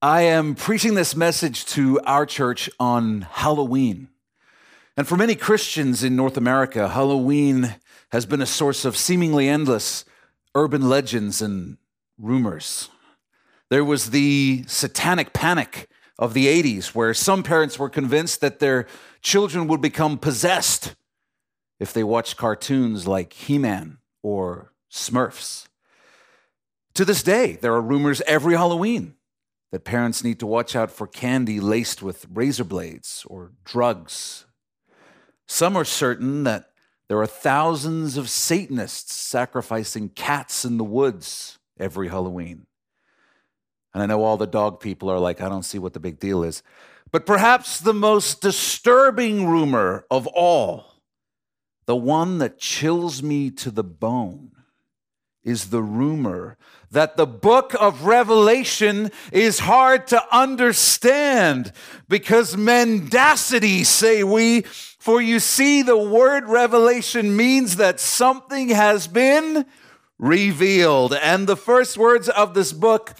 I am preaching this message to our church on Halloween. And for many Christians in North America, Halloween has been a source of seemingly endless urban legends and rumors. There was the satanic panic of the 80s, where some parents were convinced that their children would become possessed if they watched cartoons like He Man or Smurfs. To this day, there are rumors every Halloween that parents need to watch out for candy laced with razor blades or drugs. Some are certain that there are thousands of Satanists sacrificing cats in the woods every Halloween. And I know all the dog people are like, I don't see what the big deal is. But perhaps the most disturbing rumor of all, the one that chills me to the bone, is the rumor that the book of Revelation is hard to understand because mendacity, say we, for you see, the word revelation means that something has been revealed. And the first words of this book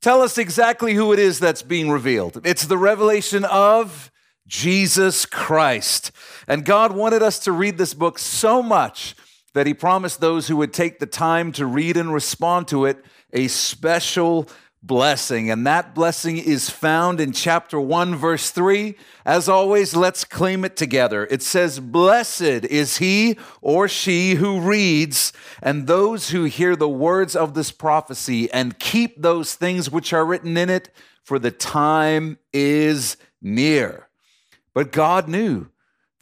tell us exactly who it is that's being revealed. It's the revelation of Jesus Christ. And God wanted us to read this book so much that he promised those who would take the time to read and respond to it a special blessing. And that blessing is found in chapter 1, verse 3. As always, let's claim it together. It says, Blessed is he or she who reads, and those who hear the words of this prophecy and keep those things which are written in it, for the time is near. But God knew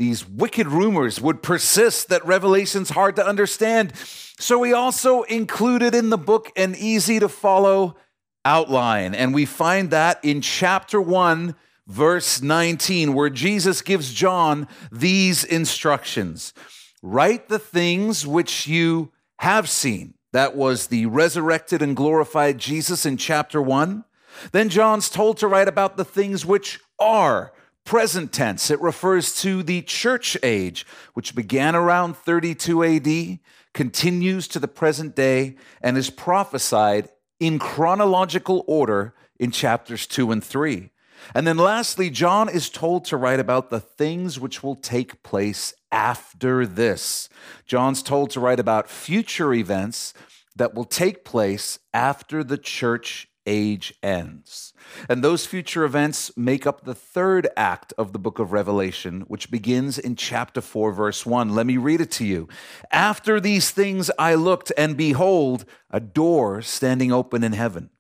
these wicked rumors would persist that Revelation's hard to understand. So he also included in the book an easy to follow outline. And we find that in chapter 1, verse 19, where Jesus gives John these instructions Write the things which you have seen. That was the resurrected and glorified Jesus in chapter 1. Then John's told to write about the things which are present tense. It refers to the church age, which began around 32 AD, continues to the present day, and is prophesied in chronological order in chapters 2 and 3. And then lastly, John is told to write about the things which will take place after this. John's told to write about future events that will take place after the church age ends. And those future events make up the third act of the book of Revelation, which begins in chapter 4, verse 1. Let me read it to you. After these things I looked, and behold, a door standing open in heaven.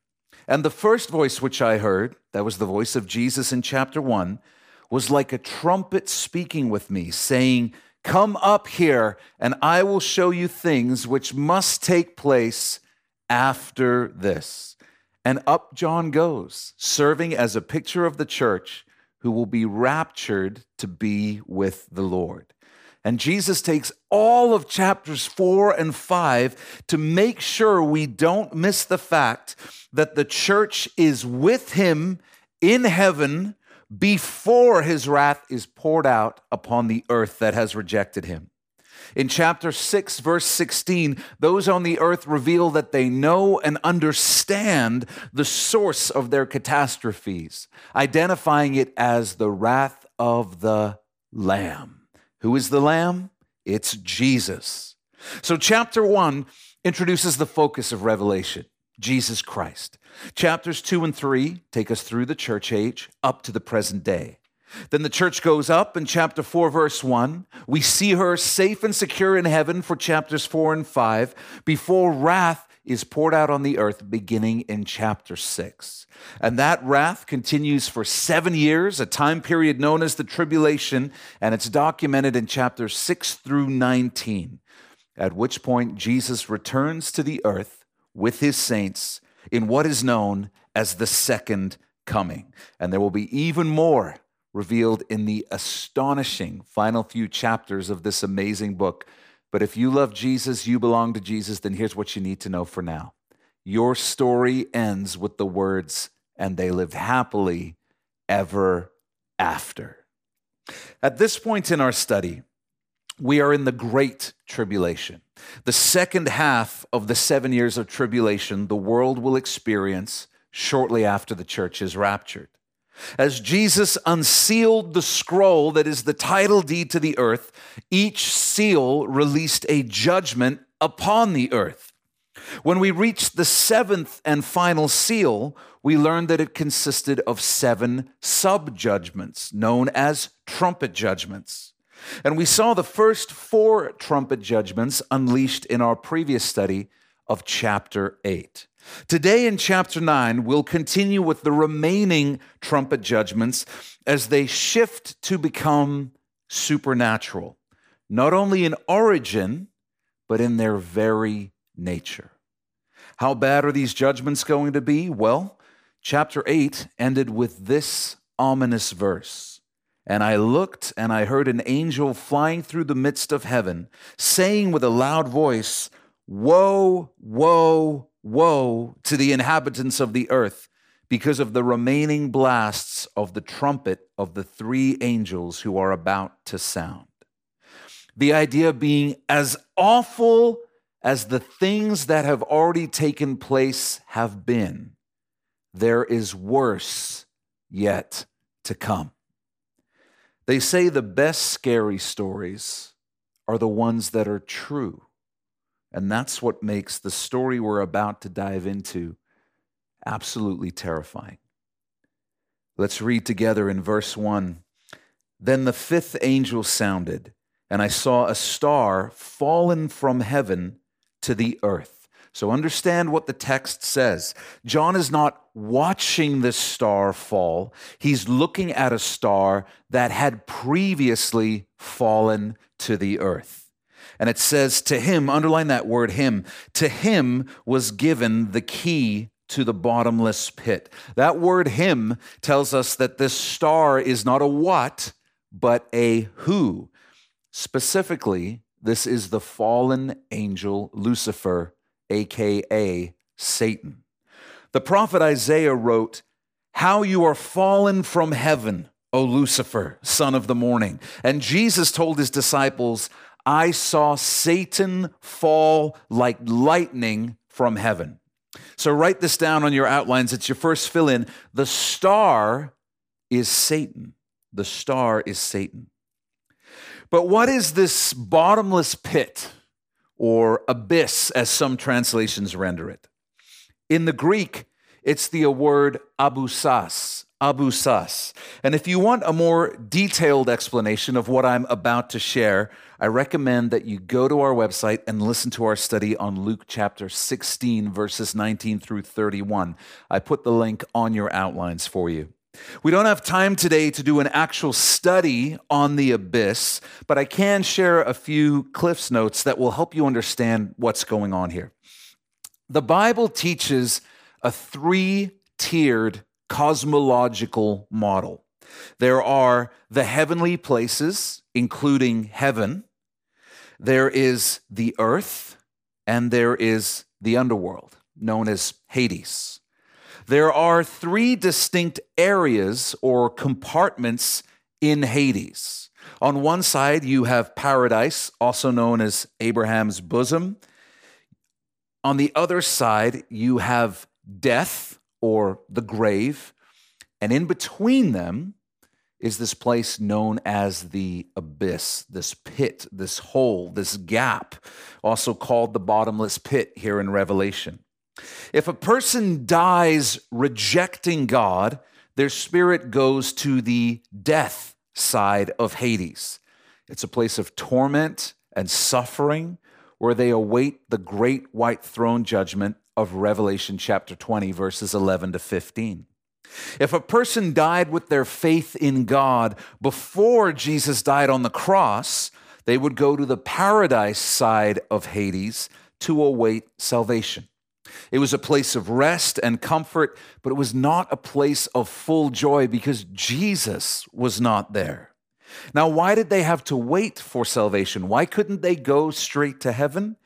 And the first voice which I heard, that was the voice of Jesus in chapter 1, was like a trumpet speaking with me, saying, Come up here, and I will show you things which must take place after this. And up John goes, serving as a picture of the church who will be raptured to be with the Lord. And Jesus takes all of chapters four and five to make sure we don't miss the fact that the church is with him in heaven before his wrath is poured out upon the earth that has rejected him. In chapter 6, verse 16, those on the earth reveal that they know and understand the source of their catastrophes, identifying it as the wrath of the Lamb. Who is the Lamb? It's Jesus. So, chapter 1 introduces the focus of Revelation. Jesus Christ. Chapters 2 and 3 take us through the church age up to the present day. Then the church goes up in chapter 4, verse 1. We see her safe and secure in heaven for chapters 4 and 5 before wrath is poured out on the earth beginning in chapter 6. And that wrath continues for seven years, a time period known as the tribulation, and it's documented in chapters 6 through 19, at which point Jesus returns to the earth with his saints in what is known as the second coming. And there will be even more revealed in the astonishing final few chapters of this amazing book. But if you love Jesus, you belong to Jesus, then here's what you need to know for now. Your story ends with the words, and they lived happily ever after. At this point in our study, we are in the Great Tribulation. The second half of the seven years of tribulation, the world will experience shortly after the church is raptured. As Jesus unsealed the scroll that is the title deed to the earth, each seal released a judgment upon the earth. When we reached the seventh and final seal, we learned that it consisted of seven sub judgments, known as trumpet judgments. And we saw the first four trumpet judgments unleashed in our previous study of chapter 8. Today in chapter 9, we'll continue with the remaining trumpet judgments as they shift to become supernatural, not only in origin, but in their very nature. How bad are these judgments going to be? Well, chapter 8 ended with this ominous verse. And I looked, and I heard an angel flying through the midst of heaven, saying with a loud voice, Woe, woe, woe to the inhabitants of the earth because of the remaining blasts of the trumpet of the three angels who are about to sound. The idea being as awful as the things that have already taken place have been, there is worse yet to come. They say the best scary stories are the ones that are true. And that's what makes the story we're about to dive into absolutely terrifying. Let's read together in verse 1. Then the fifth angel sounded, and I saw a star fallen from heaven to the earth. So understand what the text says. John is not watching this star fall, he's looking at a star that had previously fallen to the earth. And it says, To him, underline that word, him, to him was given the key to the bottomless pit. That word him tells us that this star is not a what, but a who. Specifically, this is the fallen angel Lucifer, aka Satan. The prophet Isaiah wrote, How you are fallen from heaven, O Lucifer, son of the morning. And Jesus told his disciples, I saw Satan fall like lightning from heaven. So write this down on your outlines. It's your first fill in. The star is Satan. The star is Satan. But what is this bottomless pit or abyss, as some translations render it? In the Greek, it's the word abyssos, abyssos. And if you want a more detailed explanation of what I'm about to share, I recommend that you go to our website and listen to our study on Luke chapter 16, verses 19 through 31. I put the link on your outlines for you. We don't have time today to do an actual study on the abyss, but I can share a few Cliff's notes that will help you understand what's going on here. The Bible teaches a three tiered cosmological model. There are the heavenly places, including heaven, there is the earth, and there is the underworld, known as Hades. There are three distinct areas or compartments in Hades. On one side, you have paradise, also known as Abraham's bosom. On the other side, you have death or the grave. And in between them is this place known as the abyss, this pit, this hole, this gap, also called the bottomless pit here in Revelation. If a person dies rejecting God, their spirit goes to the death side of Hades. It's a place of torment and suffering where they await the great white throne judgment of Revelation chapter 20, verses 11 to 15. If a person died with their faith in God before Jesus died on the cross, they would go to the paradise side of Hades to await salvation. It was a place of rest and comfort, but it was not a place of full joy because Jesus was not there. Now, why did they have to wait for salvation? Why couldn't they go straight to heaven?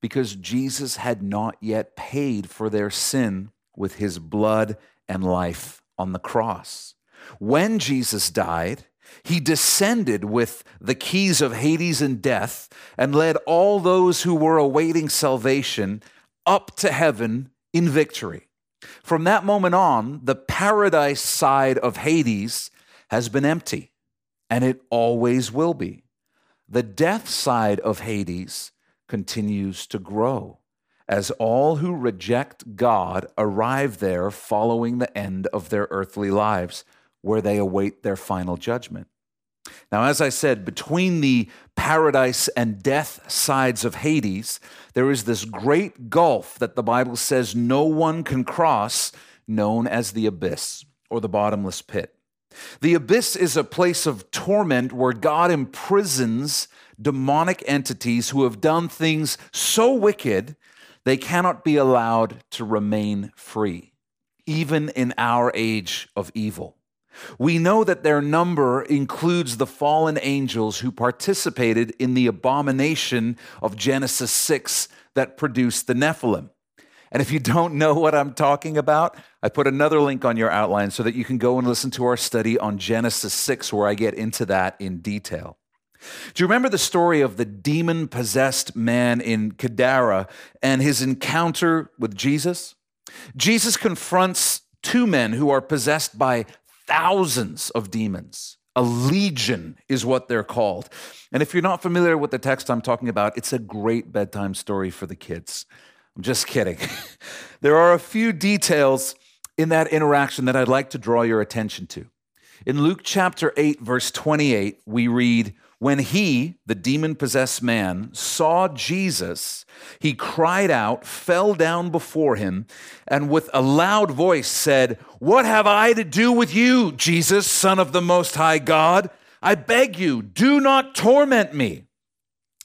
Because Jesus had not yet paid for their sin with his blood and life on the cross. When Jesus died, he descended with the keys of Hades and death and led all those who were awaiting salvation up to heaven in victory. From that moment on, the paradise side of Hades has been empty, and it always will be. The death side of Hades continues to grow as all who reject God arrive there following the end of their earthly lives, where they await their final judgment. Now, as I said, between the paradise and death sides of Hades, there is this great gulf that the Bible says no one can cross, known as the abyss or the bottomless pit. The abyss is a place of torment where God imprisons demonic entities who have done things so wicked they cannot be allowed to remain free, even in our age of evil. We know that their number includes the fallen angels who participated in the abomination of Genesis 6 that produced the Nephilim. And if you don't know what I'm talking about, I put another link on your outline so that you can go and listen to our study on Genesis 6, where I get into that in detail. Do you remember the story of the demon possessed man in Gadara and his encounter with Jesus? Jesus confronts two men who are possessed by thousands of demons. A legion is what they're called. And if you're not familiar with the text I'm talking about, it's a great bedtime story for the kids. I'm just kidding. there are a few details in that interaction that I'd like to draw your attention to. In Luke chapter 8, verse 28, we read, when he, the demon possessed man, saw Jesus, he cried out, fell down before him, and with a loud voice said, What have I to do with you, Jesus, Son of the Most High God? I beg you, do not torment me.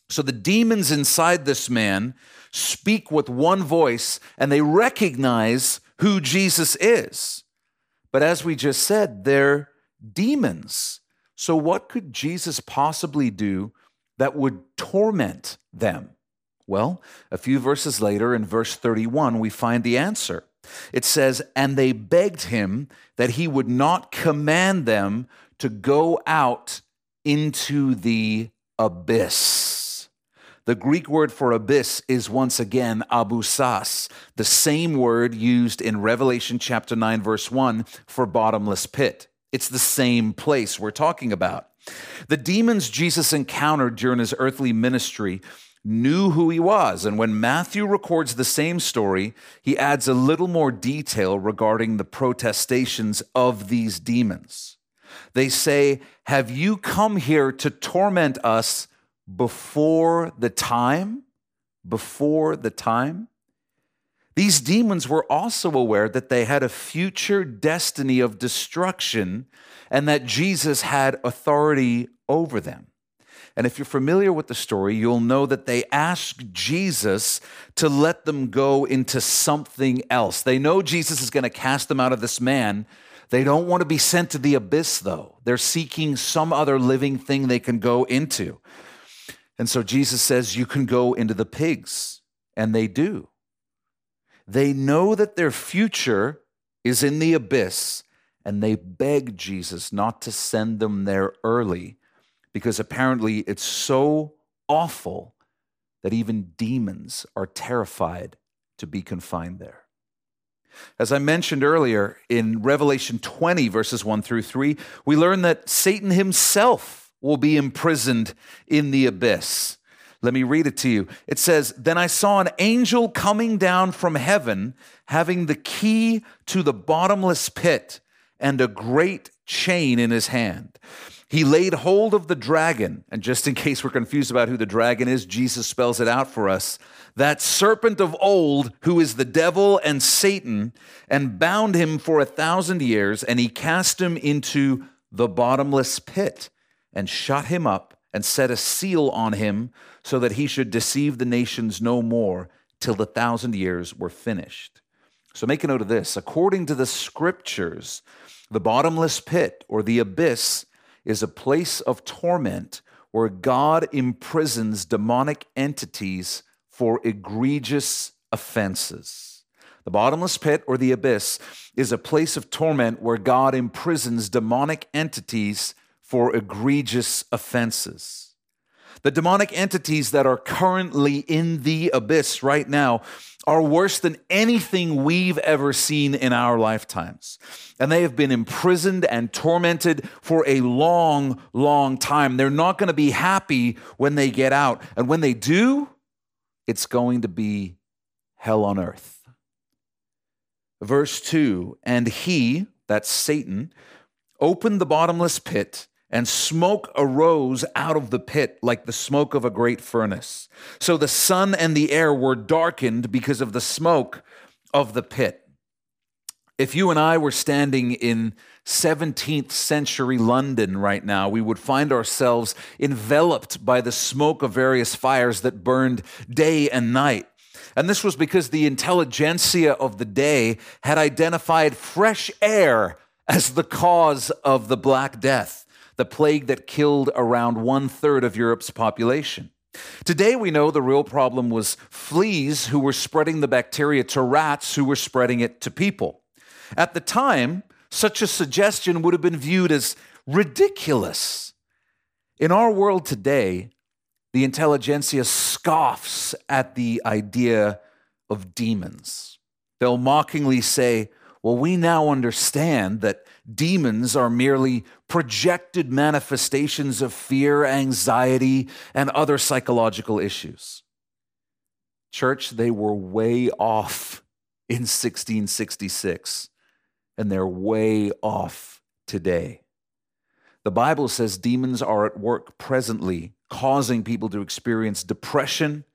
So the demons inside this man speak with one voice, and they recognize who Jesus is. But as we just said, they're demons. So, what could Jesus possibly do that would torment them? Well, a few verses later, in verse 31, we find the answer. It says, And they begged him that he would not command them to go out into the abyss. The Greek word for abyss is once again abyssos, the same word used in Revelation chapter 9, verse 1 for bottomless pit. It's the same place we're talking about. The demons Jesus encountered during his earthly ministry knew who he was. And when Matthew records the same story, he adds a little more detail regarding the protestations of these demons. They say, Have you come here to torment us before the time? Before the time? These demons were also aware that they had a future destiny of destruction and that Jesus had authority over them. And if you're familiar with the story, you'll know that they asked Jesus to let them go into something else. They know Jesus is going to cast them out of this man. They don't want to be sent to the abyss, though. They're seeking some other living thing they can go into. And so Jesus says, You can go into the pigs. And they do. They know that their future is in the abyss, and they beg Jesus not to send them there early because apparently it's so awful that even demons are terrified to be confined there. As I mentioned earlier, in Revelation 20, verses 1 through 3, we learn that Satan himself will be imprisoned in the abyss. Let me read it to you. It says, Then I saw an angel coming down from heaven, having the key to the bottomless pit and a great chain in his hand. He laid hold of the dragon, and just in case we're confused about who the dragon is, Jesus spells it out for us. That serpent of old, who is the devil and Satan, and bound him for a thousand years, and he cast him into the bottomless pit and shut him up and set a seal on him so that he should deceive the nations no more till the thousand years were finished. So make a note of this. According to the scriptures, the bottomless pit or the abyss is a place of torment where God imprisons demonic entities for egregious offenses. The bottomless pit or the abyss is a place of torment where God imprisons demonic entities for egregious offenses. The demonic entities that are currently in the abyss right now are worse than anything we've ever seen in our lifetimes. And they have been imprisoned and tormented for a long, long time. They're not going to be happy when they get out. And when they do, it's going to be hell on earth. Verse 2 And he, that's Satan, opened the bottomless pit and smoke arose out of the pit like the smoke of a great furnace. So the sun and the air were darkened because of the smoke of the pit. If you and I were standing in 17th century London right now, we would find ourselves enveloped by the smoke of various fires that burned day and night. And this was because the intelligentsia of the day had identified fresh air as the cause of the Black Death the plague that killed around one third of Europe's population. Today, we know the real problem was fleas who were spreading the bacteria to rats who were spreading it to people. At the time, such a suggestion would have been viewed as ridiculous. In our world today, the intelligentsia scoffs at the idea of demons. They'll mockingly say, Well, we now understand that Demons are merely projected manifestations of fear, anxiety, and other psychological issues. Church, they were way off in 1666, and they're way off today. The Bible says demons are at work presently, causing people to experience depression,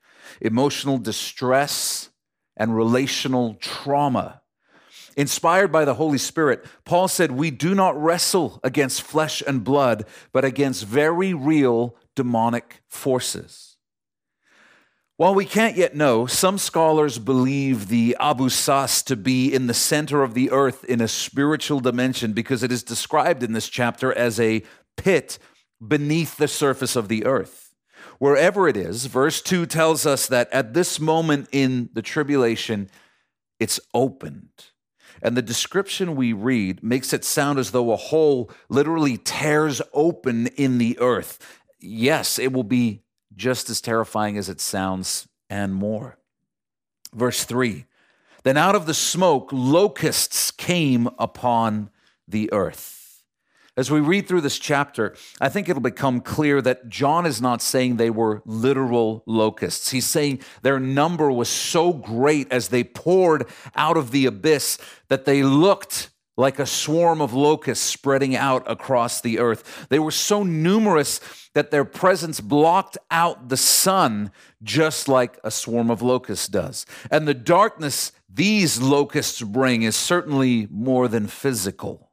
emotional distress, and relational trauma. Inspired by the Holy Spirit, Paul said, We do not wrestle against flesh and blood, but against very real demonic forces. While we can't yet know, some scholars believe the abyssos to be in the center of the earth in a spiritual dimension because it is described in this chapter as a pit beneath the surface of the earth. Wherever it is, verse 2 tells us that at this moment in the tribulation, it's opened. And the description we read makes it sound as though a hole literally tears open in the earth. Yes, it will be just as terrifying as it sounds and more. Verse 3 Then out of the smoke, locusts came upon the earth. As we read through this chapter, I think it'll become clear that John is not saying they were literal locusts. He's saying their number was so great as they poured out of the abyss that they looked like a swarm of locusts spreading out across the earth. They were so numerous that their presence blocked out the sun, just like a swarm of locusts does. And the darkness these locusts bring is certainly more than physical.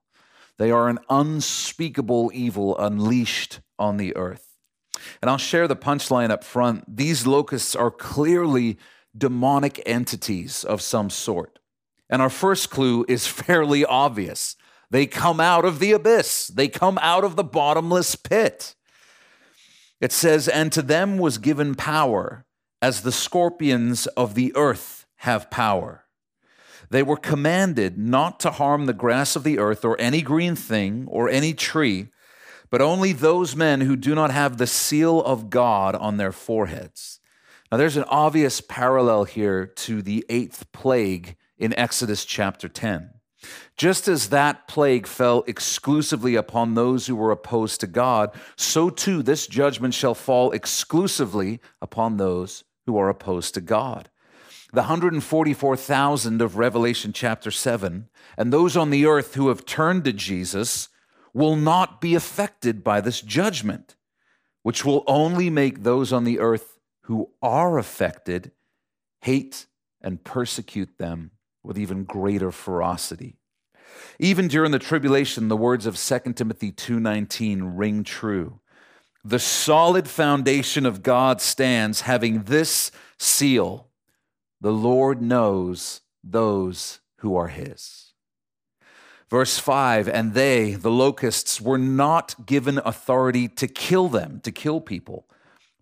They are an unspeakable evil unleashed on the earth. And I'll share the punchline up front. These locusts are clearly demonic entities of some sort. And our first clue is fairly obvious. They come out of the abyss, they come out of the bottomless pit. It says, And to them was given power, as the scorpions of the earth have power. They were commanded not to harm the grass of the earth or any green thing or any tree, but only those men who do not have the seal of God on their foreheads. Now, there's an obvious parallel here to the eighth plague in Exodus chapter 10. Just as that plague fell exclusively upon those who were opposed to God, so too this judgment shall fall exclusively upon those who are opposed to God the 144,000 of Revelation chapter 7, and those on the earth who have turned to Jesus will not be affected by this judgment, which will only make those on the earth who are affected hate and persecute them with even greater ferocity. Even during the tribulation, the words of 2 Timothy 2:19 ring true. The solid foundation of God stands having this seal the Lord knows those who are his. Verse 5 And they, the locusts, were not given authority to kill them, to kill people,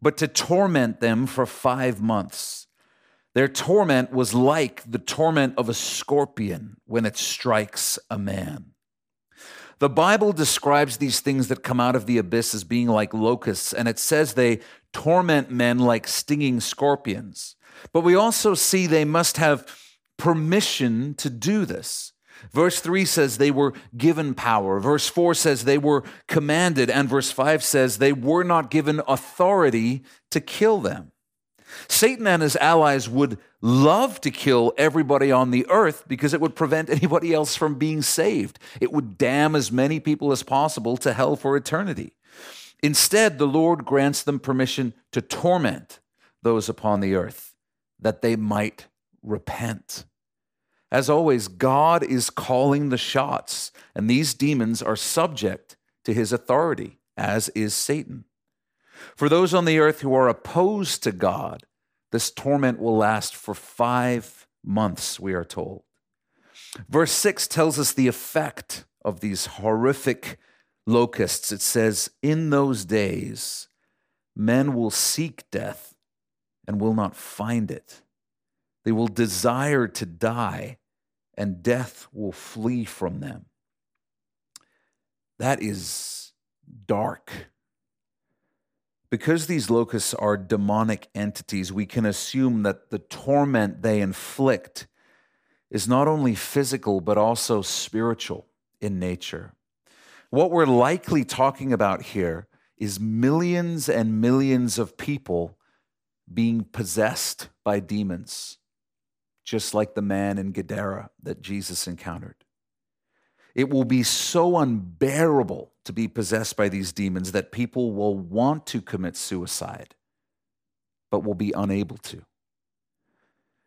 but to torment them for five months. Their torment was like the torment of a scorpion when it strikes a man. The Bible describes these things that come out of the abyss as being like locusts, and it says they torment men like stinging scorpions. But we also see they must have permission to do this. Verse 3 says they were given power. Verse 4 says they were commanded. And verse 5 says they were not given authority to kill them. Satan and his allies would love to kill everybody on the earth because it would prevent anybody else from being saved. It would damn as many people as possible to hell for eternity. Instead, the Lord grants them permission to torment those upon the earth that they might repent. As always, God is calling the shots, and these demons are subject to his authority, as is Satan. For those on the earth who are opposed to God, this torment will last for five months, we are told. Verse 6 tells us the effect of these horrific locusts. It says, In those days, men will seek death and will not find it. They will desire to die, and death will flee from them. That is dark. Because these locusts are demonic entities, we can assume that the torment they inflict is not only physical, but also spiritual in nature. What we're likely talking about here is millions and millions of people being possessed by demons, just like the man in Gadara that Jesus encountered. It will be so unbearable to be possessed by these demons that people will want to commit suicide, but will be unable to.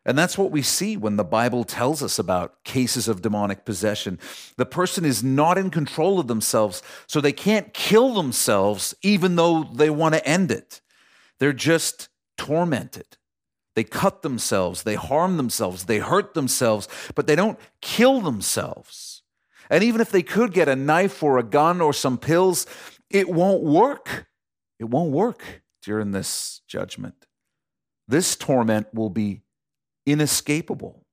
And that's what we see when the Bible tells us about cases of demonic possession. The person is not in control of themselves, so they can't kill themselves even though they want to end it. They're just tormented. They cut themselves, they harm themselves, they hurt themselves, but they don't kill themselves. And even if they could get a knife or a gun or some pills, it won't work. It won't work during this judgment. This torment will be inescapable.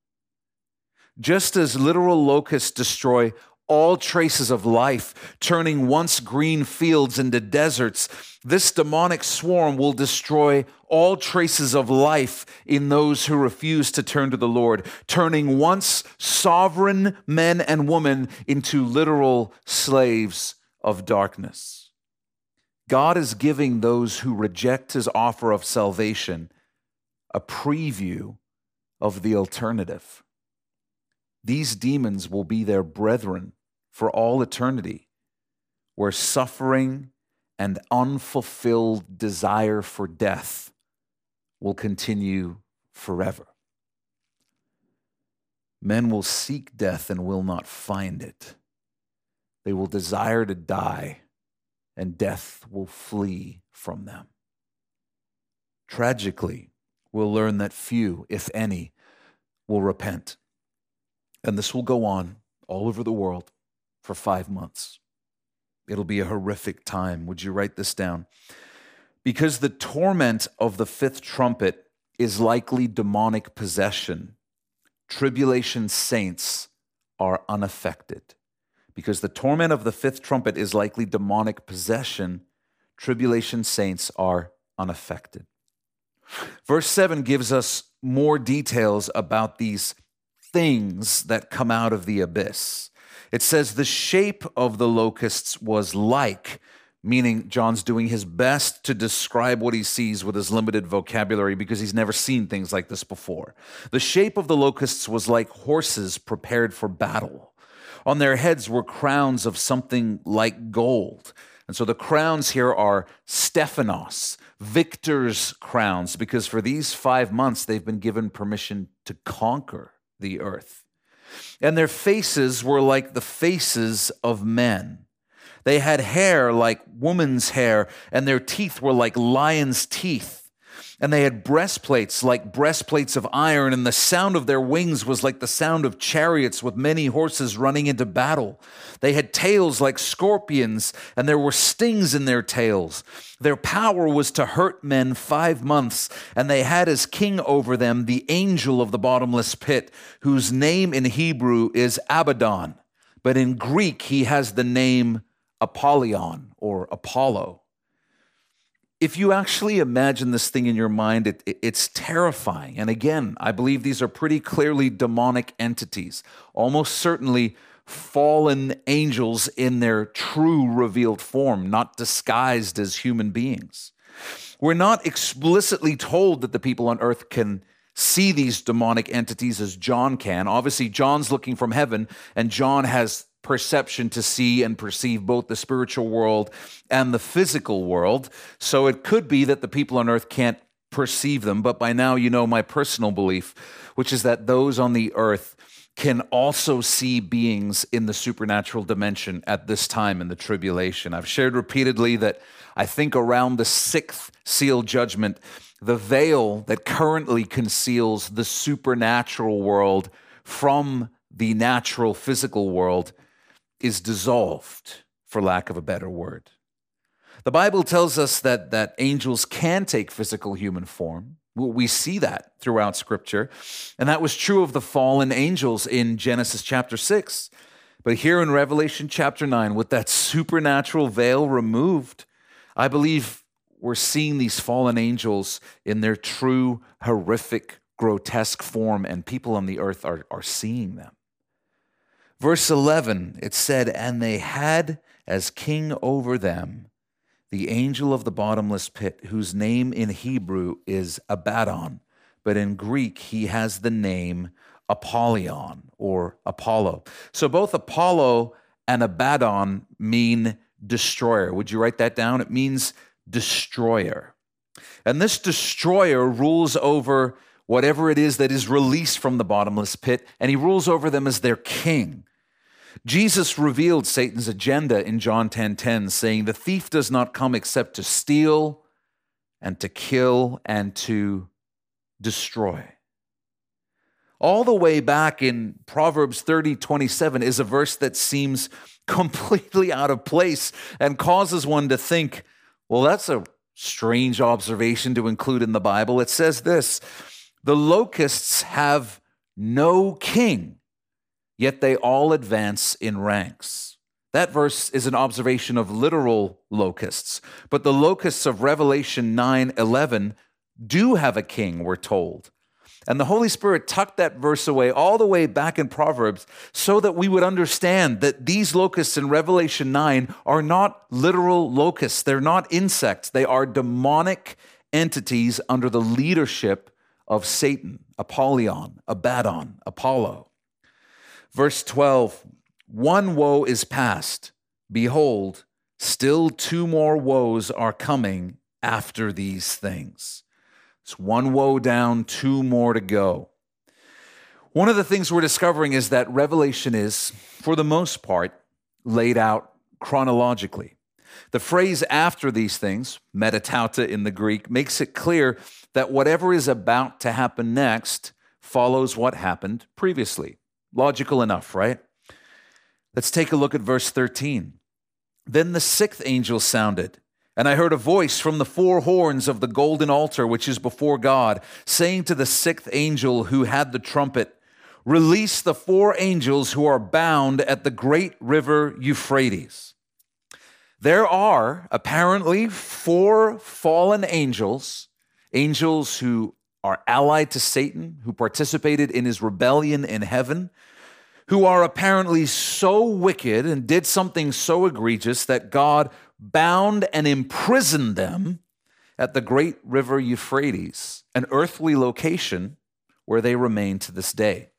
Just as literal locusts destroy all traces of life, turning once green fields into deserts, this demonic swarm will destroy all traces of life in those who refuse to turn to the Lord, turning once sovereign men and women into literal slaves of darkness. God is giving those who reject his offer of salvation a preview of the alternative. These demons will be their brethren for all eternity, where suffering and unfulfilled desire for death will continue forever. Men will seek death and will not find it. They will desire to die, and death will flee from them. Tragically, we'll learn that few, if any, will repent. And this will go on all over the world for five months. It'll be a horrific time. Would you write this down? Because the torment of the fifth trumpet is likely demonic possession, tribulation saints are unaffected. Because the torment of the fifth trumpet is likely demonic possession, tribulation saints are unaffected. Verse 7 gives us more details about these things that come out of the abyss. It says the shape of the locusts was like, meaning John's doing his best to describe what he sees with his limited vocabulary because he's never seen things like this before. The shape of the locusts was like horses prepared for battle. On their heads were crowns of something like gold. And so the crowns here are Stephanos, victor's crowns, because for these five months they've been given permission to conquer the earth and their faces were like the faces of men. They had hair like woman's hair, and their teeth were like lion's teeth. And they had breastplates like breastplates of iron, and the sound of their wings was like the sound of chariots with many horses running into battle. They had tails like scorpions, and there were stings in their tails. Their power was to hurt men five months, and they had as king over them the angel of the bottomless pit, whose name in Hebrew is Abaddon, but in Greek, he has the name Apollyon or Apollo. If you actually imagine this thing in your mind, it, it, it's terrifying. And again, I believe these are pretty clearly demonic entities, almost certainly fallen angels in their true revealed form, not disguised as human beings. We're not explicitly told that the people on earth can see these demonic entities as John can. Obviously, John's looking from heaven, and John has perception to see and perceive both the spiritual world and the physical world. So it could be that the people on earth can't perceive them, but by now you know my personal belief, which is that those on the earth can also see beings in the supernatural dimension at this time in the tribulation. I've shared repeatedly that I think around the sixth seal judgment, the veil that currently conceals the supernatural world from the natural physical world is dissolved, for lack of a better word. The Bible tells us that, that angels can take physical human form. We see that throughout Scripture. And that was true of the fallen angels in Genesis chapter 6. But here in Revelation chapter 9, with that supernatural veil removed, I believe we're seeing these fallen angels in their true, horrific, grotesque form, and people on the earth are, are seeing them. Verse 11, it said, And they had as king over them the angel of the bottomless pit, whose name in Hebrew is Abaddon, but in Greek he has the name Apollyon or Apollo. So both Apollo and Abaddon mean destroyer. Would you write that down? It means destroyer. And this destroyer rules over whatever it is that is released from the bottomless pit, and he rules over them as their king. Jesus revealed Satan's agenda in John 10:10 10, 10, saying the thief does not come except to steal and to kill and to destroy. All the way back in Proverbs 30, 27 is a verse that seems completely out of place and causes one to think, well, that's a strange observation to include in the Bible. It says this the locusts have no king yet they all advance in ranks. That verse is an observation of literal locusts, but the locusts of Revelation 9 11 do have a king, we're told. And the Holy Spirit tucked that verse away all the way back in Proverbs so that we would understand that these locusts in Revelation 9 are not literal locusts. They're not insects. They are demonic entities under the leadership of Satan, Apollyon, Abaddon, Apollo. Verse 12 One woe is past. Behold, still two more woes are coming after these things. It's one woe down, two more to go. One of the things we're discovering is that Revelation is, for the most part, laid out chronologically. The phrase after these things, metatauta in the Greek, makes it clear that whatever is about to happen next follows what happened previously. Logical enough, right? Let's take a look at verse 13. Then the sixth angel sounded, and I heard a voice from the four horns of the golden altar which is before God, saying to the sixth angel who had the trumpet, Release the four angels who are bound at the great river Euphrates. There are apparently four fallen angels, angels who are allied to Satan, who participated in his rebellion in heaven, who are apparently so wicked and did something so egregious that God bound and imprisoned them at the great river Euphrates, an earthly location where they remain to this day.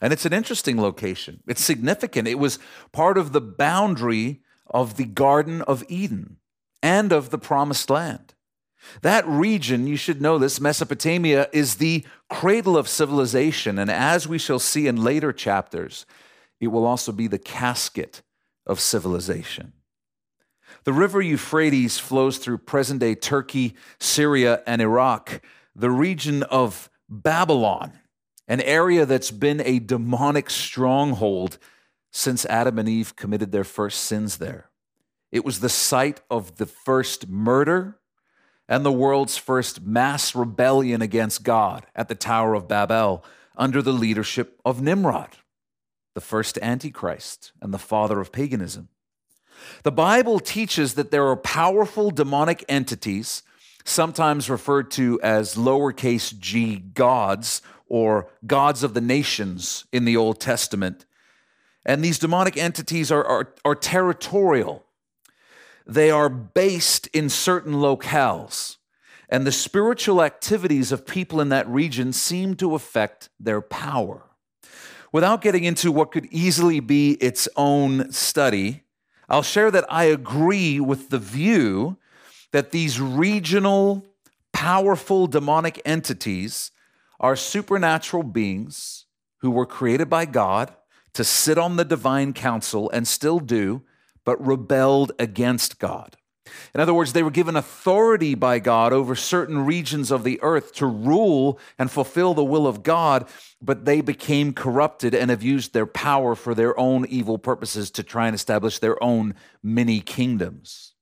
And it's an interesting location. It's significant. It was part of the boundary of the Garden of Eden and of the Promised Land. That region, you should know this, Mesopotamia, is the cradle of civilization. And as we shall see in later chapters, it will also be the casket of civilization. The river Euphrates flows through present day Turkey, Syria, and Iraq, the region of Babylon, an area that's been a demonic stronghold since Adam and Eve committed their first sins there. It was the site of the first murder and the world's first mass rebellion against God at the Tower of Babel under the leadership of Nimrod. the first Antichrist and the father of paganism. The Bible teaches that there are powerful demonic entities, sometimes referred to as lowercase g gods or gods of the nations in the Old Testament. And these demonic entities are, are, are territorial, they are based in certain locales. And the spiritual activities of people in that region seem to affect their power. Without getting into what could easily be its own study, I'll share that I agree with the view that these regional, powerful demonic entities are supernatural beings who were created by God to sit on the divine council and still do, but rebelled against God. In other words, they were given authority by God over certain regions of the earth to rule and fulfill the will of God, but they became corrupted and have used their power for their own evil purposes to try and establish their own mini kingdoms.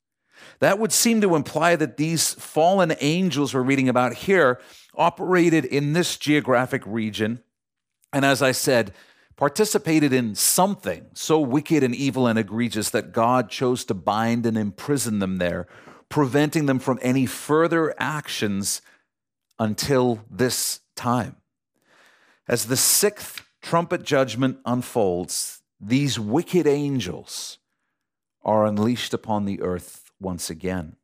That would seem to imply that these fallen angels we're reading about here operated in this geographic region. And as I said, participated in something so wicked and evil and egregious that God chose to bind and imprison them there, preventing them from any further actions until this time. As the sixth trumpet judgment unfolds, these wicked angels are unleashed upon the earth once again.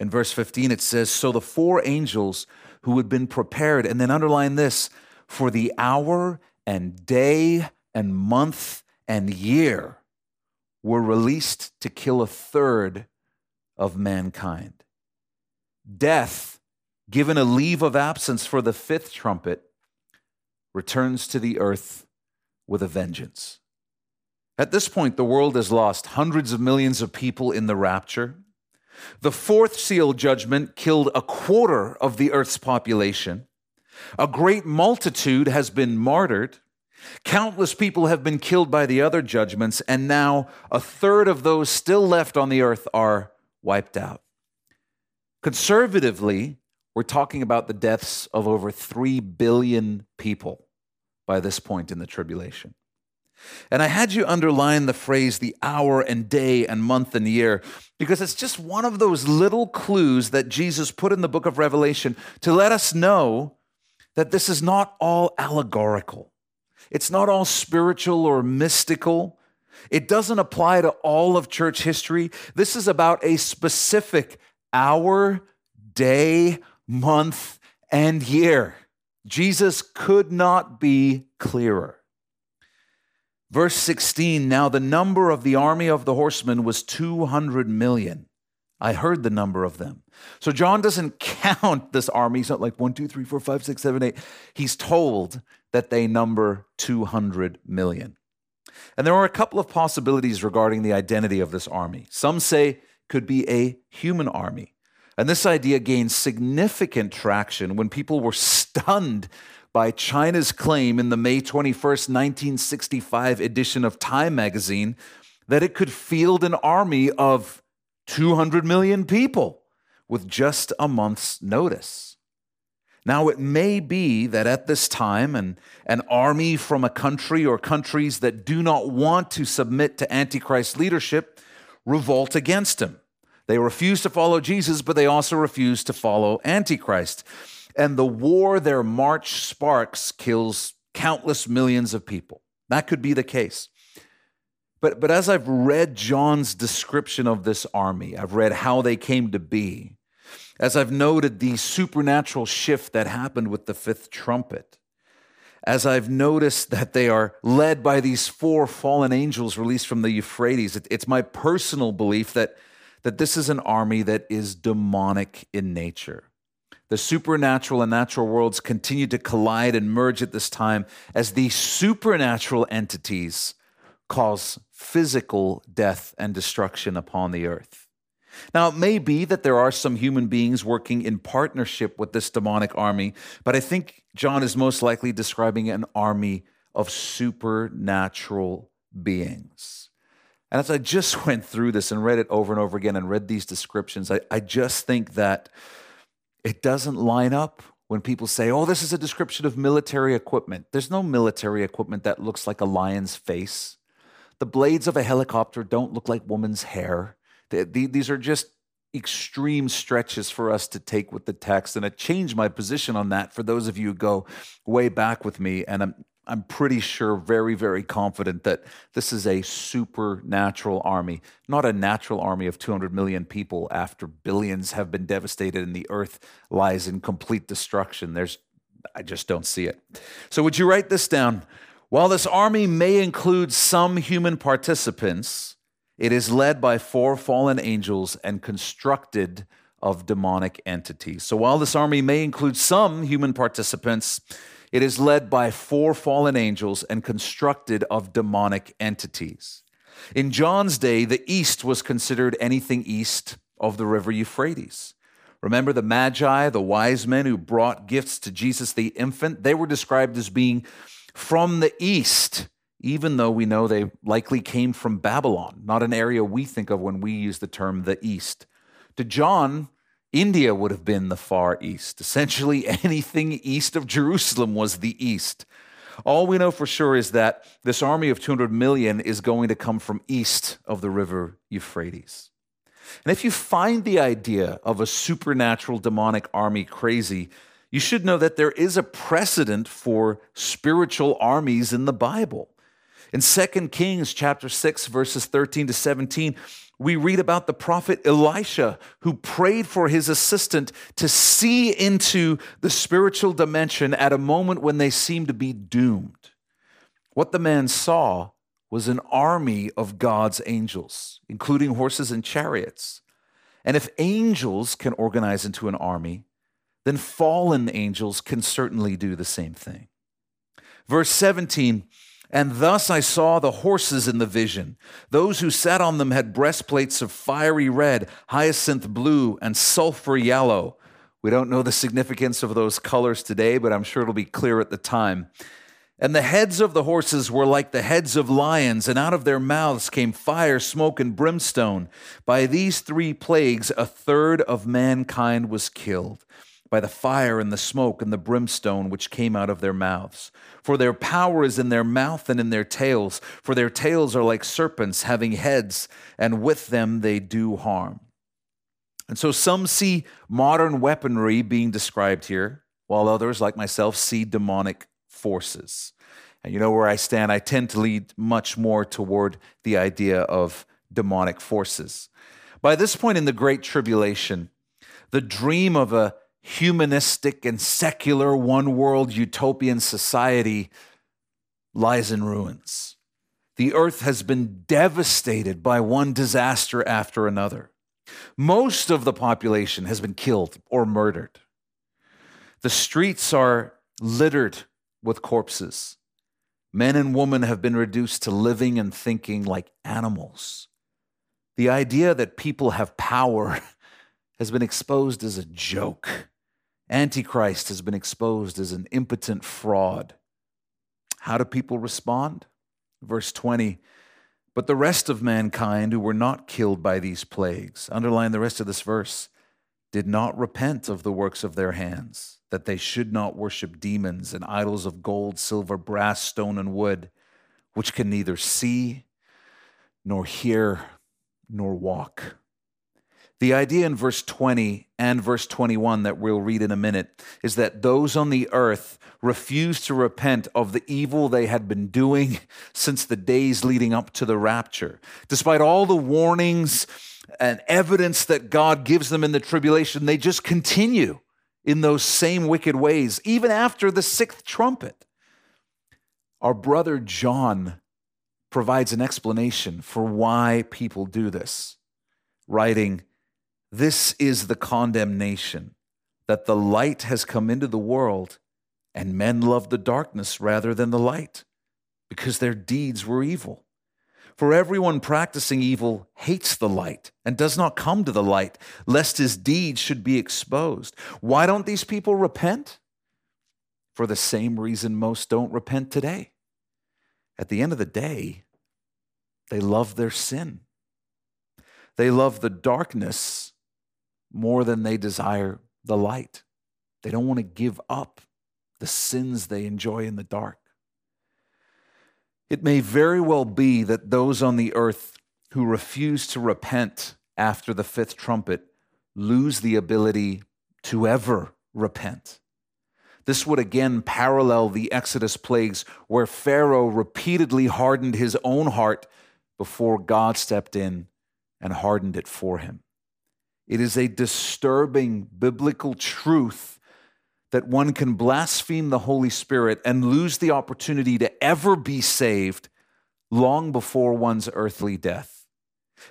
In verse 15, it says, So the four angels who had been prepared, and then underline this, for the hour and day and month and year were released to kill a third of mankind. Death, given a leave of absence for the fifth trumpet, returns to the earth with a vengeance. At this point, the world has lost hundreds of millions of people in the rapture. The fourth seal judgment killed a quarter of the earth's population. A great multitude has been martyred. Countless people have been killed by the other judgments, and now a third of those still left on the earth are wiped out. Conservatively, we're talking about the deaths of over 3 billion people by this point in the tribulation. And I had you underline the phrase the hour and day and month and year because it's just one of those little clues that Jesus put in the book of Revelation to let us know that this is not all allegorical. It's not all spiritual or mystical. It doesn't apply to all of church history. This is about a specific hour, day, month, and year. Jesus could not be clearer. Verse 16 Now the number of the army of the horsemen was 200 million. I heard the number of them. So John doesn't count this army. He's not like one, two, three, four, five, six, seven, eight. He's told that they number 200 million. And there are a couple of possibilities regarding the identity of this army. Some say could be a human army. And this idea gained significant traction when people were stunned by China's claim in the May 21st, 1965 edition of Time magazine that it could field an army of 200 million people with just a month's notice. Now, it may be that at this time, an, an army from a country or countries that do not want to submit to Antichrist leadership revolt against him. They refuse to follow Jesus, but they also refuse to follow Antichrist. And the war their march sparks kills countless millions of people. That could be the case. But, but as I've read John's description of this army, I've read how they came to be, as I've noted the supernatural shift that happened with the fifth trumpet, as I've noticed that they are led by these four fallen angels released from the Euphrates, it, it's my personal belief that, that this is an army that is demonic in nature. The supernatural and natural worlds continue to collide and merge at this time as these supernatural entities cause physical death and destruction upon the earth. Now, it may be that there are some human beings working in partnership with this demonic army, but I think John is most likely describing an army of supernatural beings. And as I just went through this and read it over and over again and read these descriptions, I, I just think that it doesn't line up when people say, oh, this is a description of military equipment. There's no military equipment that looks like a lion's face. The blades of a helicopter don't look like woman's hair. These are just extreme stretches for us to take with the text. And I changed my position on that for those of you who go way back with me. And I'm, I'm pretty sure, very, very confident that this is a supernatural army, not a natural army of 200 million people after billions have been devastated and the earth lies in complete destruction. There's, I just don't see it. So, would you write this down? While this army may include some human participants, it is led by four fallen angels and constructed of demonic entities. So while this army may include some human participants, it is led by four fallen angels and constructed of demonic entities. In John's day, the east was considered anything east of the river Euphrates. Remember the Magi, the wise men who brought gifts to Jesus the infant? They were described as being from the east, even though we know they likely came from Babylon, not an area we think of when we use the term the east. To John, India would have been the far east. Essentially, anything east of Jerusalem was the east. All we know for sure is that this army of 200 million is going to come from east of the river Euphrates. And if you find the idea of a supernatural demonic army crazy, you should know that there is a precedent for spiritual armies in the Bible. In 2 Kings chapter 6 verses 13 to 17, we read about the prophet Elisha who prayed for his assistant to see into the spiritual dimension at a moment when they seemed to be doomed. What the man saw was an army of God's angels, including horses and chariots. And if angels can organize into an army, then fallen angels can certainly do the same thing. Verse 17, and thus I saw the horses in the vision. Those who sat on them had breastplates of fiery red, hyacinth blue, and sulfur yellow. We don't know the significance of those colors today, but I'm sure it'll be clear at the time. And the heads of the horses were like the heads of lions, and out of their mouths came fire, smoke, and brimstone. By these three plagues, a third of mankind was killed by the fire and the smoke and the brimstone which came out of their mouths. For their power is in their mouth and in their tails, for their tails are like serpents having heads, and with them they do harm. And so some see modern weaponry being described here, while others, like myself, see demonic forces. And you know where I stand? I tend to lead much more toward the idea of demonic forces. By this point in the Great Tribulation, the dream of a humanistic and secular one world utopian society lies in ruins. The earth has been devastated by one disaster after another. Most of the population has been killed or murdered. The streets are littered with corpses. Men and women have been reduced to living and thinking like animals. The idea that people have power has been exposed as a joke. Antichrist has been exposed as an impotent fraud. How do people respond? Verse 20 But the rest of mankind who were not killed by these plagues, underline the rest of this verse, did not repent of the works of their hands, that they should not worship demons and idols of gold, silver, brass, stone, and wood, which can neither see, nor hear, nor walk. The idea in verse 20 and verse 21 that we'll read in a minute is that those on the earth refused to repent of the evil they had been doing since the days leading up to the rapture. Despite all the warnings and evidence that God gives them in the tribulation, they just continue in those same wicked ways, even after the sixth trumpet. Our brother John provides an explanation for why people do this, writing, this is the condemnation that the light has come into the world, and men love the darkness rather than the light, because their deeds were evil. For everyone practicing evil hates the light and does not come to the light, lest his deeds should be exposed. Why don't these people repent? For the same reason most don't repent today. At the end of the day, they love their sin. They love the darkness more than they desire the light. They don't want to give up the sins they enjoy in the dark. It may very well be that those on the earth who refuse to repent after the fifth trumpet lose the ability to ever repent. This would again parallel the Exodus plagues, where Pharaoh repeatedly hardened his own heart before God stepped in and hardened it for him. It is a disturbing biblical truth that one can blaspheme the Holy Spirit and lose the opportunity to ever be saved long before one's earthly death.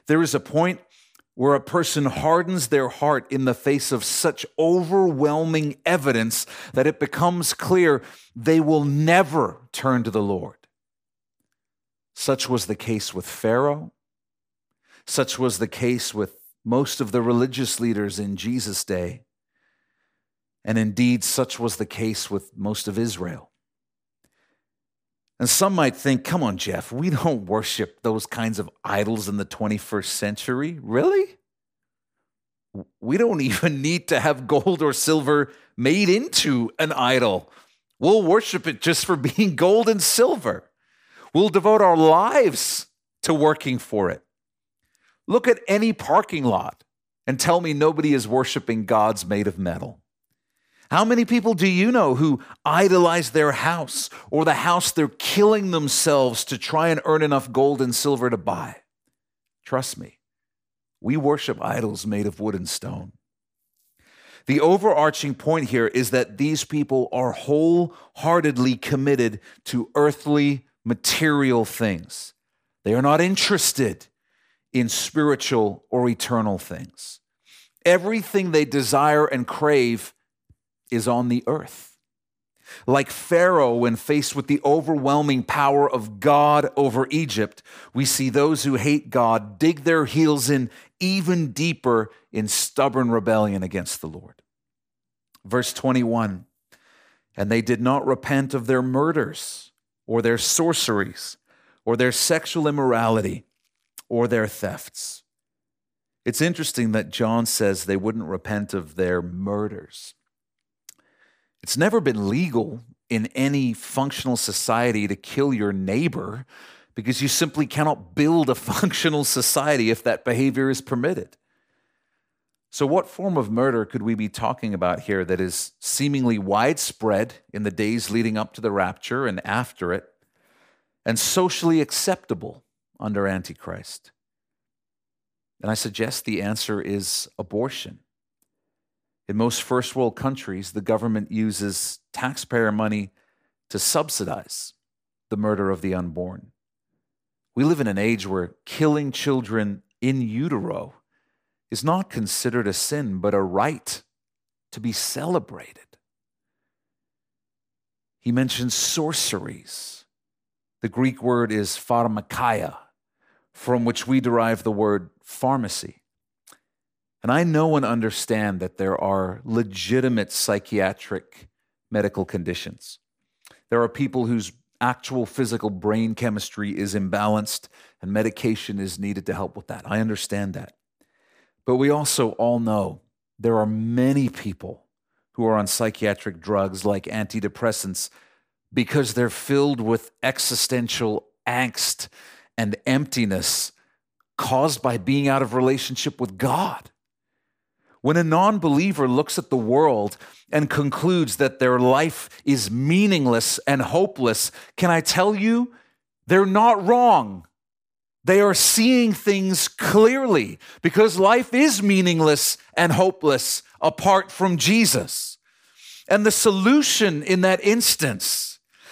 There is a point where a person hardens their heart in the face of such overwhelming evidence that it becomes clear they will never turn to the Lord. Such was the case with Pharaoh. Such was the case with most of the religious leaders in Jesus' day. And indeed, such was the case with most of Israel. And some might think, come on, Jeff, we don't worship those kinds of idols in the 21st century. Really? We don't even need to have gold or silver made into an idol. We'll worship it just for being gold and silver. We'll devote our lives to working for it. Look at any parking lot and tell me nobody is worshiping gods made of metal. How many people do you know who idolize their house or the house they're killing themselves to try and earn enough gold and silver to buy? Trust me, we worship idols made of wood and stone. The overarching point here is that these people are wholeheartedly committed to earthly, material things. They are not interested in spiritual or eternal things. Everything they desire and crave is on the earth. Like Pharaoh, when faced with the overwhelming power of God over Egypt, we see those who hate God dig their heels in even deeper in stubborn rebellion against the Lord. Verse 21 And they did not repent of their murders, or their sorceries, or their sexual immorality, or their thefts. It's interesting that John says they wouldn't repent of their murders. It's never been legal in any functional society to kill your neighbor because you simply cannot build a functional society if that behavior is permitted. So, what form of murder could we be talking about here that is seemingly widespread in the days leading up to the rapture and after it, and socially acceptable under Antichrist? And I suggest the answer is abortion. In most first world countries, the government uses taxpayer money to subsidize the murder of the unborn. We live in an age where killing children in utero is not considered a sin, but a right to be celebrated. He mentions sorceries. The Greek word is pharmakeia, from which we derive the word pharmacy. And I know and understand that there are legitimate psychiatric medical conditions. There are people whose actual physical brain chemistry is imbalanced and medication is needed to help with that. I understand that. But we also all know there are many people who are on psychiatric drugs like antidepressants because they're filled with existential angst and emptiness caused by being out of relationship with God. When a non believer looks at the world and concludes that their life is meaningless and hopeless, can I tell you, they're not wrong. They are seeing things clearly because life is meaningless and hopeless apart from Jesus. And the solution in that instance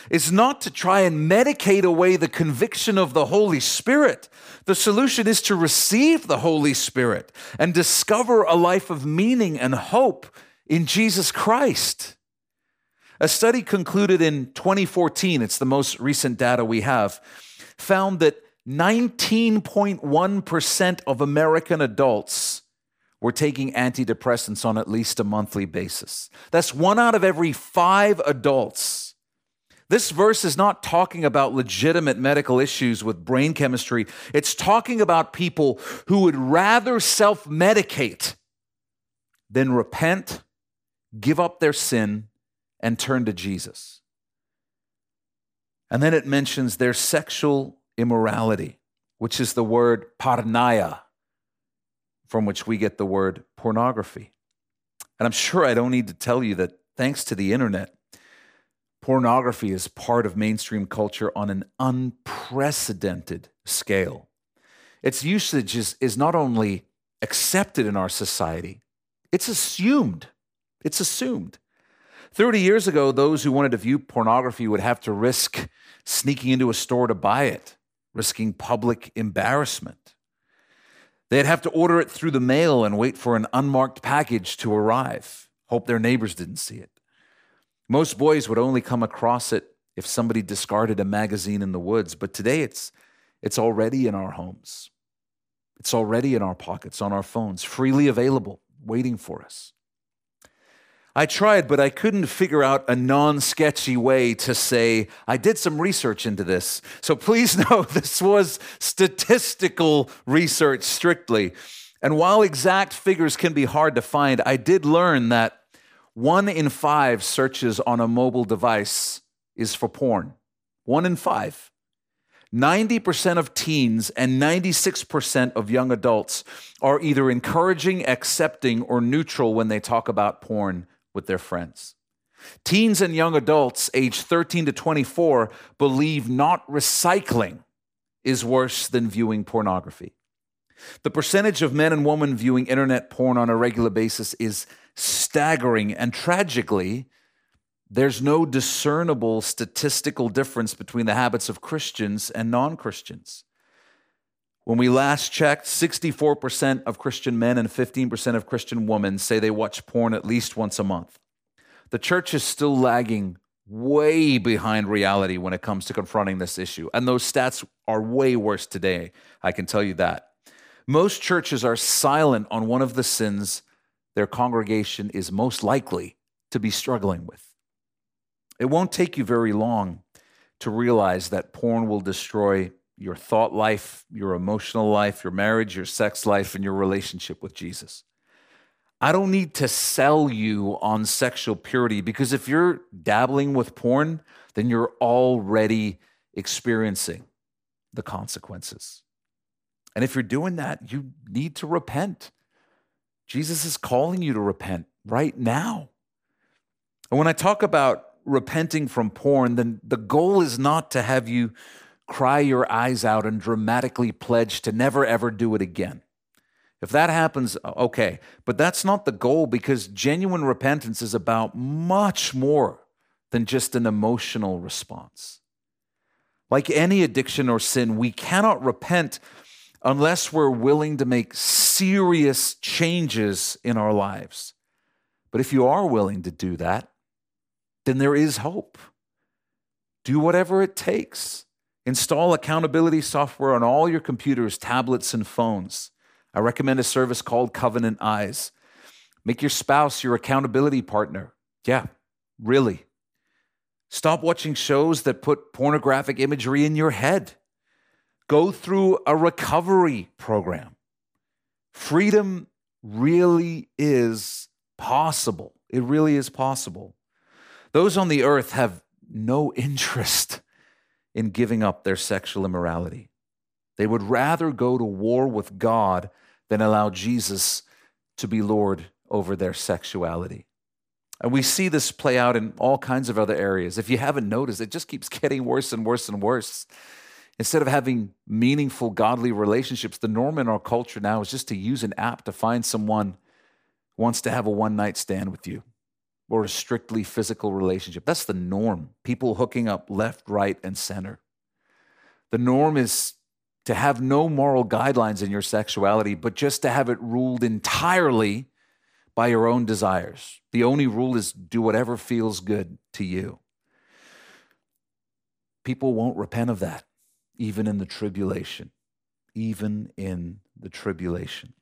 is not to try and medicate away the conviction of the Holy Spirit, the solution is to receive the Holy Spirit and discover a life of meaning and hope in Jesus Christ. A study concluded in 2014, it's the most recent data we have, found that 19.1% of American adults were taking antidepressants on at least a monthly basis. That's one out of every five adults this verse is not talking about legitimate medical issues with brain chemistry. It's talking about people who would rather self medicate than repent give up their sin, and turn to Jesus. And then it mentions their sexual immorality, which is the word porneia, from which we get the word pornography. And I'm sure I don't need to tell you that thanks to the internet, pornography is part of mainstream culture on an unprecedented scale. Its usage is, is not only accepted in our society, it's assumed. It's assumed. 30 years ago, those who wanted to view pornography would have to risk sneaking into a store to buy it, risking public embarrassment. They'd have to order it through the mail and wait for an unmarked package to arrive, hope their neighbors didn't see it. Most boys would only come across it if somebody discarded a magazine in the woods, but today it's, it's already in our homes. It's already in our pockets, on our phones, freely available, waiting for us. I tried, but I couldn't figure out a non sketchy way to say, I did some research into this. So please know this was statistical research strictly. And while exact figures can be hard to find, I did learn that one in five searches on a mobile device is for porn. One in five. 90% of teens and 96% of young adults are either encouraging, accepting, or neutral when they talk about porn with their friends. Teens and young adults aged 13 to 24 believe not recycling is worse than viewing pornography. The percentage of men and women viewing internet porn on a regular basis is staggering, and tragically, there's no discernible statistical difference between the habits of Christians and non Christians. When we last checked, 64% of Christian men and 15% of Christian women say they watch porn at least once a month. The church is still lagging way behind reality when it comes to confronting this issue. And those stats are way worse today, I can tell you that. Most churches are silent on one of the sins their congregation is most likely to be struggling with. It won't take you very long to realize that porn will destroy your thought life, your emotional life, your marriage, your sex life, and your relationship with Jesus. I don't need to sell you on sexual purity because if you're dabbling with porn, then you're already experiencing the consequences. And if you're doing that, you need to repent. Jesus is calling you to repent right now. And when I talk about repenting from porn, then the goal is not to have you cry your eyes out and dramatically pledge to never ever do it again. If that happens, okay. But that's not the goal because genuine repentance is about much more than just an emotional response. Like any addiction or sin, we cannot repent unless we're willing to make serious changes in our lives. But if you are willing to do that, then there is hope. Do whatever it takes. Install accountability software on all your computers, tablets, and phones. I recommend a service called Covenant Eyes. Make your spouse your accountability partner. Yeah, really. Stop watching shows that put pornographic imagery in your head. Go through a recovery program. Freedom really is possible. It really is possible. Those on the earth have no interest in giving up their sexual immorality. They would rather go to war with God than allow Jesus to be Lord over their sexuality. And we see this play out in all kinds of other areas. If you haven't noticed, it just keeps getting worse and worse and worse. Instead of having meaningful, godly relationships, the norm in our culture now is just to use an app to find someone who wants to have a one night stand with you or a strictly physical relationship. That's the norm. People hooking up left, right, and center. The norm is to have no moral guidelines in your sexuality, but just to have it ruled entirely by your own desires. The only rule is do whatever feels good to you. People won't repent of that, even in the tribulation. Even in the tribulation.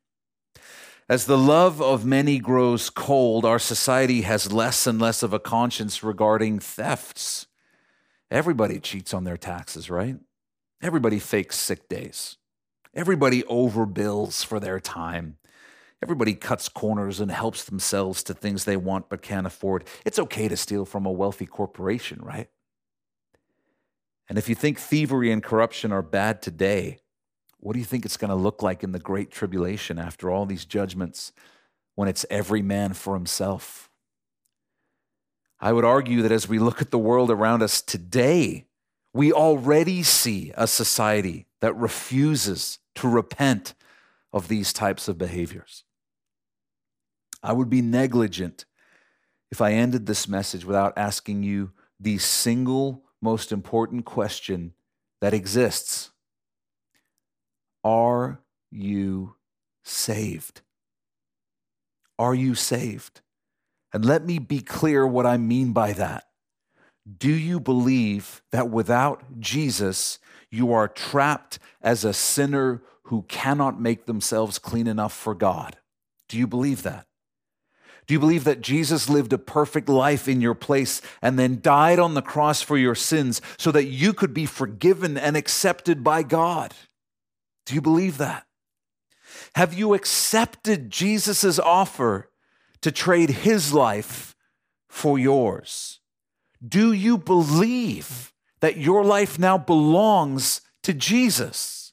As the love of many grows cold, our society has less and less of a conscience regarding thefts. Everybody cheats on their taxes, right? Everybody fakes sick days. Everybody overbills for their time. Everybody cuts corners and helps themselves to things they want but can't afford. It's okay to steal from a wealthy corporation, right? And if you think thievery and corruption are bad today, what do you think it's going to look like in the great tribulation after all these judgments when it's every man for himself? I would argue that as we look at the world around us today, we already see a society that refuses to repent of these types of behaviors. I would be negligent if I ended this message without asking you the single most important question that exists Are you saved? Are you saved? And let me be clear what I mean by that. Do you believe that without Jesus, you are trapped as a sinner who cannot make themselves clean enough for God? Do you believe that? Do you believe that Jesus lived a perfect life in your place and then died on the cross for your sins so that you could be forgiven and accepted by God? Do you believe that? Have you accepted Jesus' offer to trade his life for yours? Do you believe that your life now belongs to Jesus?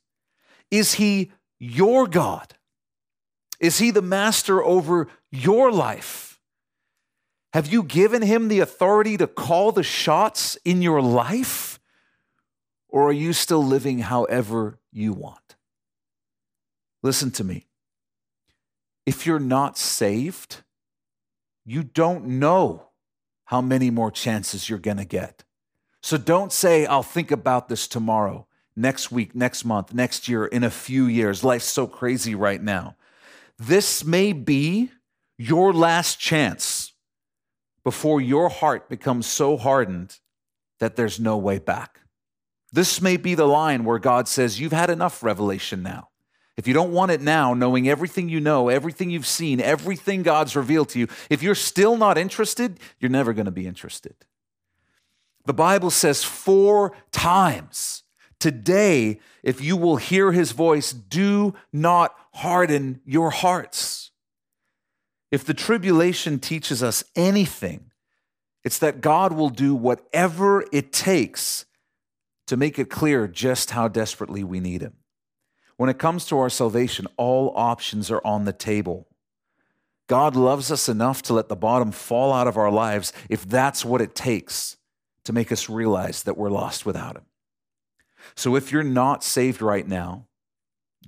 Is he your God? Is he the master over your life? Have you given him the authority to call the shots in your life? Or are you still living however you want? Listen to me. If you're not saved, you don't know how many more chances you're going to get. So don't say, I'll think about this tomorrow, next week, next month, next year, in a few years. Life's so crazy right now. This may be your last chance before your heart becomes so hardened that there's no way back. This may be the line where God says, You've had enough revelation now. If you don't want it now, knowing everything you know, everything you've seen, everything God's revealed to you, if you're still not interested, you're never going to be interested. The Bible says four times today, if you will hear his voice, do not harden your hearts. If the tribulation teaches us anything, it's that God will do whatever it takes to make it clear just how desperately we need him. When it comes to our salvation, all options are on the table. God loves us enough to let the bottom fall out of our lives if that's what it takes to make us realize that we're lost without Him. So if you're not saved right now,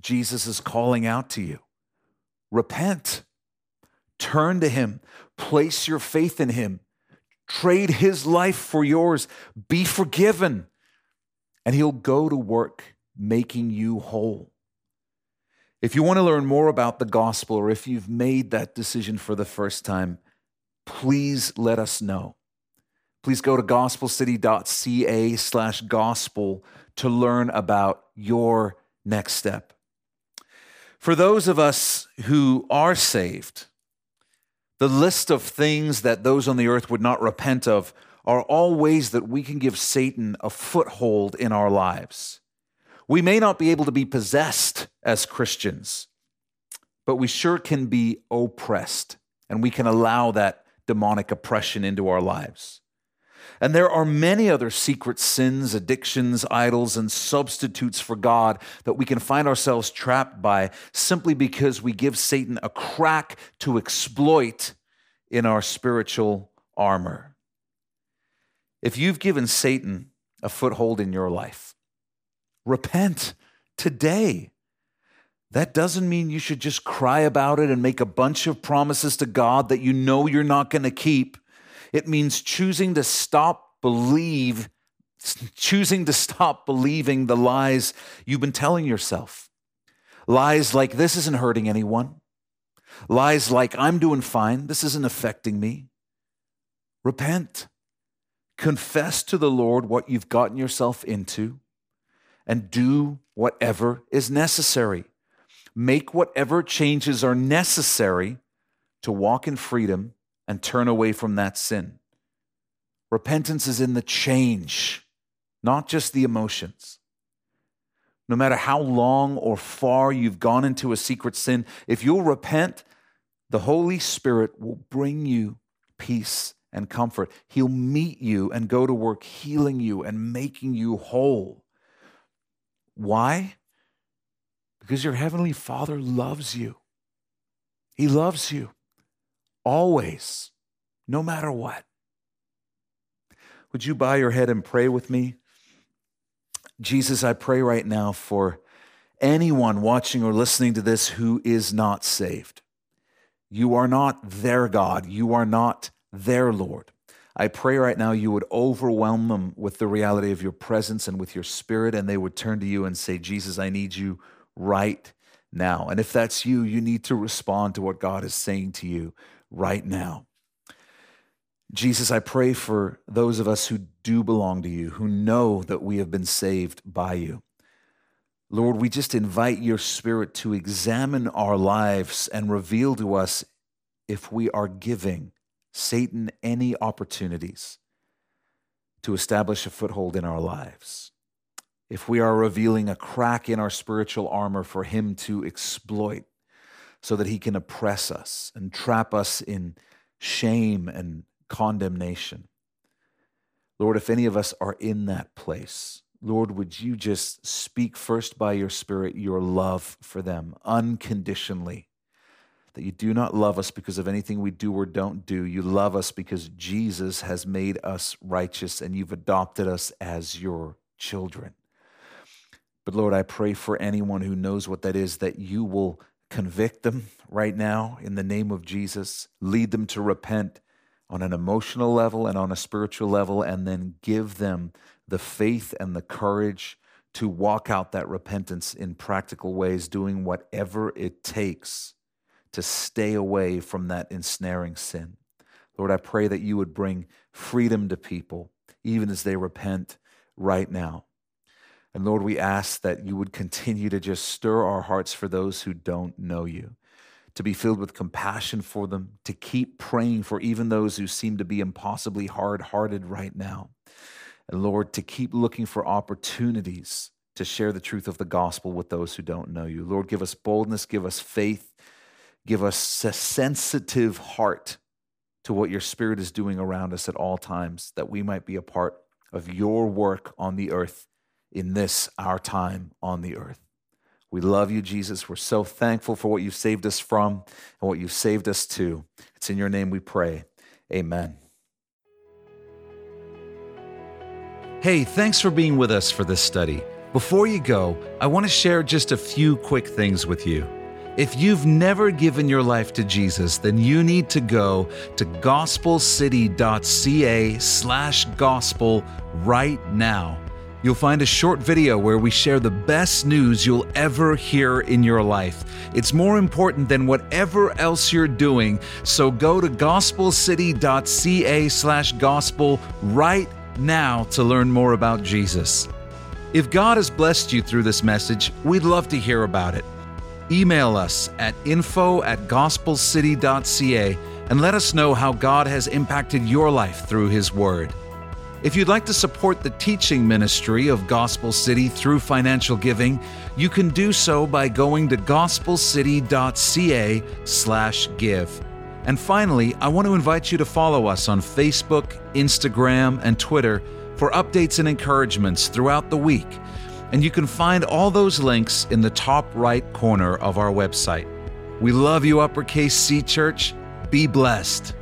Jesus is calling out to you repent, turn to Him, place your faith in Him, trade His life for yours, be forgiven, and He'll go to work making you whole. If you want to learn more about the gospel or if you've made that decision for the first time, please let us know. Please go to gospelcity.ca slash gospel to learn about your next step. For those of us who are saved, the list of things that those on the earth would not repent of are all ways that we can give Satan a foothold in our lives. We may not be able to be possessed as Christians, but we sure can be oppressed, and we can allow that demonic oppression into our lives. And there are many other secret sins, addictions, idols, and substitutes for God that we can find ourselves trapped by simply because we give Satan a crack to exploit in our spiritual armor. If you've given Satan a foothold in your life, Repent today. That doesn't mean you should just cry about it and make a bunch of promises to God that you know you're not going to keep. It means choosing to stop believe choosing to stop believing the lies you've been telling yourself. Lies like this isn't hurting anyone. Lies like I'm doing fine, this isn't affecting me. Repent. Confess to the Lord what you've gotten yourself into and do whatever is necessary. Make whatever changes are necessary to walk in freedom and turn away from that sin. Repentance is in the change, not just the emotions. no matter how long or far you've gone into a secret sin, if you'll repent, the Holy Spirit will bring you peace and comfort. He'll meet you and go to work healing you and making you whole. Why? Because your Heavenly Father loves you. He loves you always, no matter what. Would you bow your head and pray with me? Jesus, I pray right now for anyone watching or listening to this who is not saved. You are not their God. You are not their Lord. I pray right now you would overwhelm them with the reality of your presence and with your spirit, and they would turn to you and say, Jesus, I need you right now. And if that's you, you need to respond to what God is saying to you right now. Jesus, I pray for those of us who do belong to you, who know that we have been saved by you. Lord, we just invite your spirit to examine our lives and reveal to us if we are giving Satan any opportunities to establish a foothold in our lives. If we are revealing a crack in our spiritual armor for him to exploit so that he can oppress us and trap us in shame and condemnation. Lord, if any of us are in that place, Lord, would you just speak first by your Spirit your love for them unconditionally? That you do not love us because of anything we do or don't do. You love us because Jesus has made us righteous and you've adopted us as your children. But Lord, I pray for anyone who knows what that is, that you will convict them right now in the name of Jesus, lead them to repent on an emotional level and on a spiritual level, and then give them the faith and the courage to walk out that repentance in practical ways, doing whatever it takes to stay away from that ensnaring sin. Lord, I pray that you would bring freedom to people, even as they repent right now. And Lord, we ask that you would continue to just stir our hearts for those who don't know you to be filled with compassion for them, to keep praying for even those who seem to be impossibly hard hearted right now. And Lord, to keep looking for opportunities to share the truth of the gospel with those who don't know you. Lord, give us boldness, give us faith, give us a sensitive heart to what your spirit is doing around us at all times, that we might be a part of your work on the earth in this, our time on the earth. We love you, Jesus. We're so thankful for what you've saved us from and what you've saved us to. It's in your name we pray. Amen. Hey, thanks for being with us for this study. Before you go, I want to share just a few quick things with you. If you've never given your life to Jesus, then you need to go to gospelcity.ca slash gospel right now You'll find a short video where we share the best news you'll ever hear in your life. It's more important than whatever else you're doing, so go to gospelcity.ca/gospel right now to learn more about Jesus. If God has blessed you through this message, we'd love to hear about it. Email us at info at gospelcity.ca and let us know how God has impacted your life through His Word. If you'd like to support the teaching ministry of Gospel City through financial giving, you can do so by going to gospelcity.ca/give. And finally, I want to invite you to follow us on Facebook, Instagram, and Twitter for updates and encouragements throughout the week. And you can find all those links in the top right corner of our website. We love you, Uppercase C Church. Be blessed.